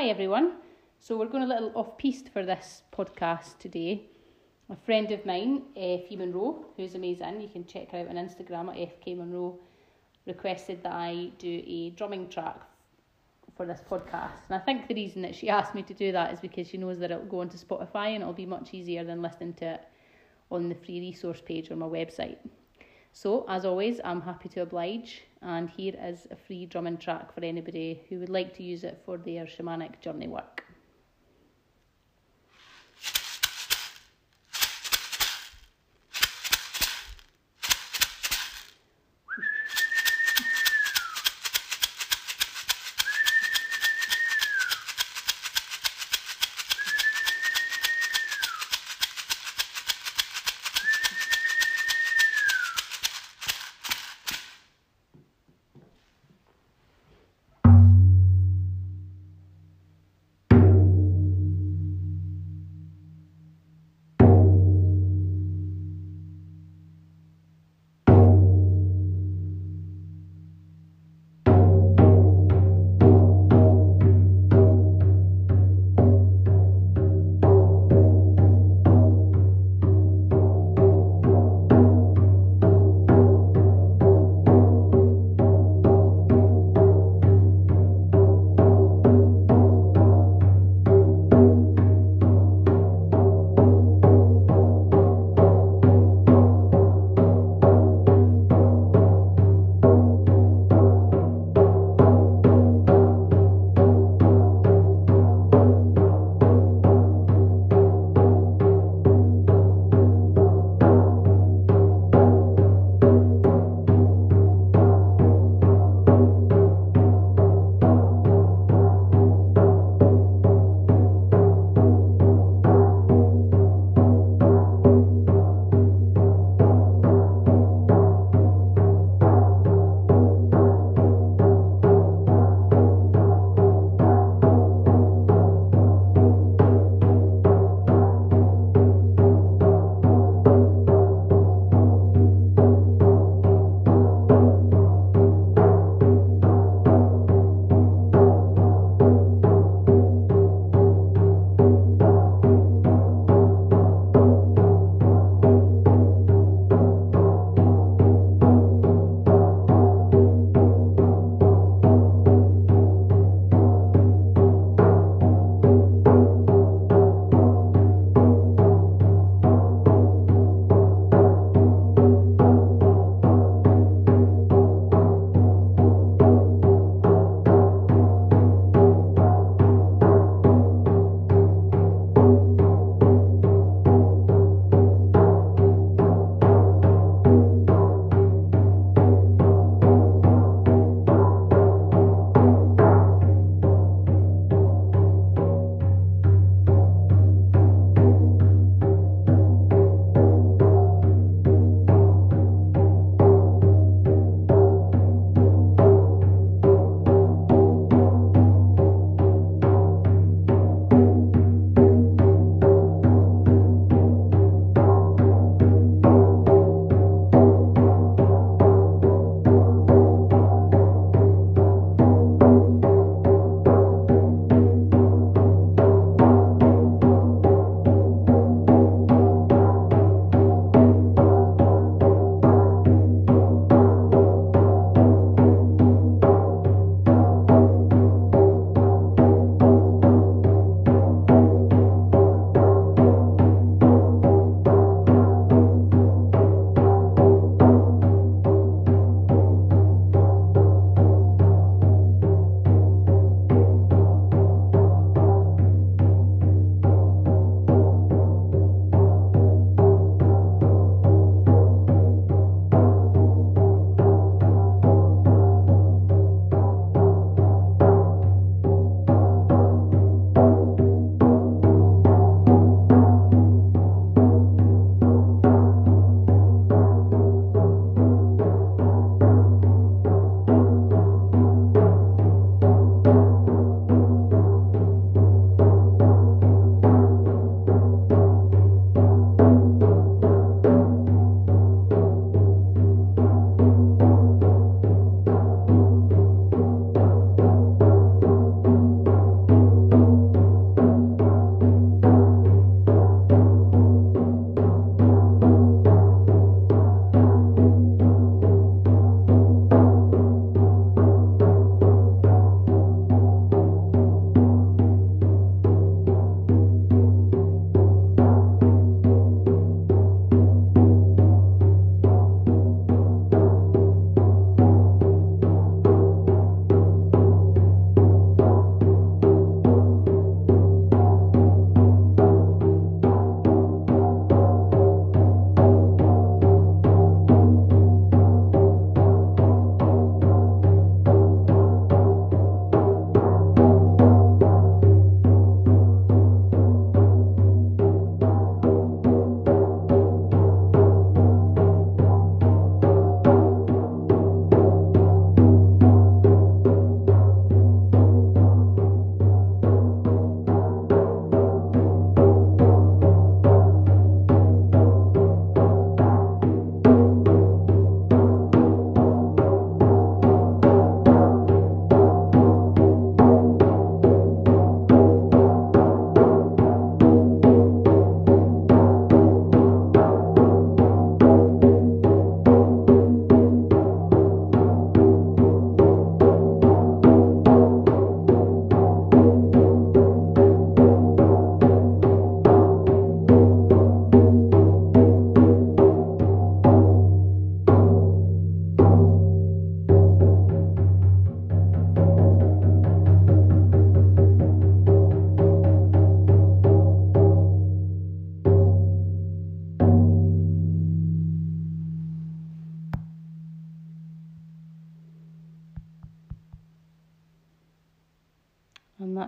Hi everyone. So we're going a little off piste for this podcast today. A friend of mine, eh, Fee Monroe, who's amazing, you can check her out on Instagram at FK Monroe, requested that I do a drumming track for this podcast. And I think the reason that she asked me to do that is because she knows that it'll go onto Spotify and it'll be much easier than listening to it on the free resource page on my website. So, as always, I'm happy to oblige, and here is a free drumming track for anybody who would like to use it for their shamanic journey work.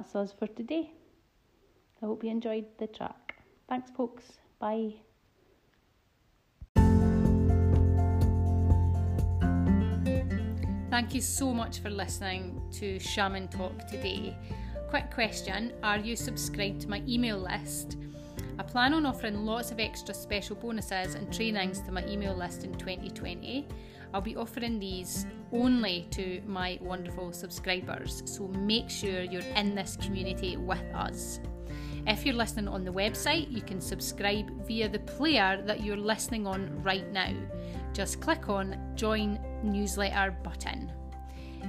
That's us for today. I hope you enjoyed the track. Thanks, folks. Bye. Thank you so much for listening to Shaman Talk today. Quick question Are you subscribed to my email list? I plan on offering lots of extra special bonuses and trainings to my email list in 2020. I'll be offering these only to my wonderful subscribers, so make sure you're in this community with us. If you're listening on the website, you can subscribe via the player that you're listening on right now. Just click on Join Newsletter button.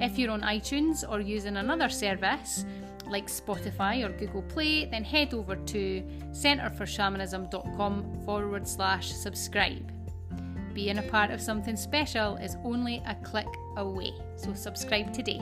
If you're on iTunes or using another service, like Spotify or Google Play, then head over to centreforshamanism.com forward slash subscribe. Being a part of something special is only a click away, so subscribe today.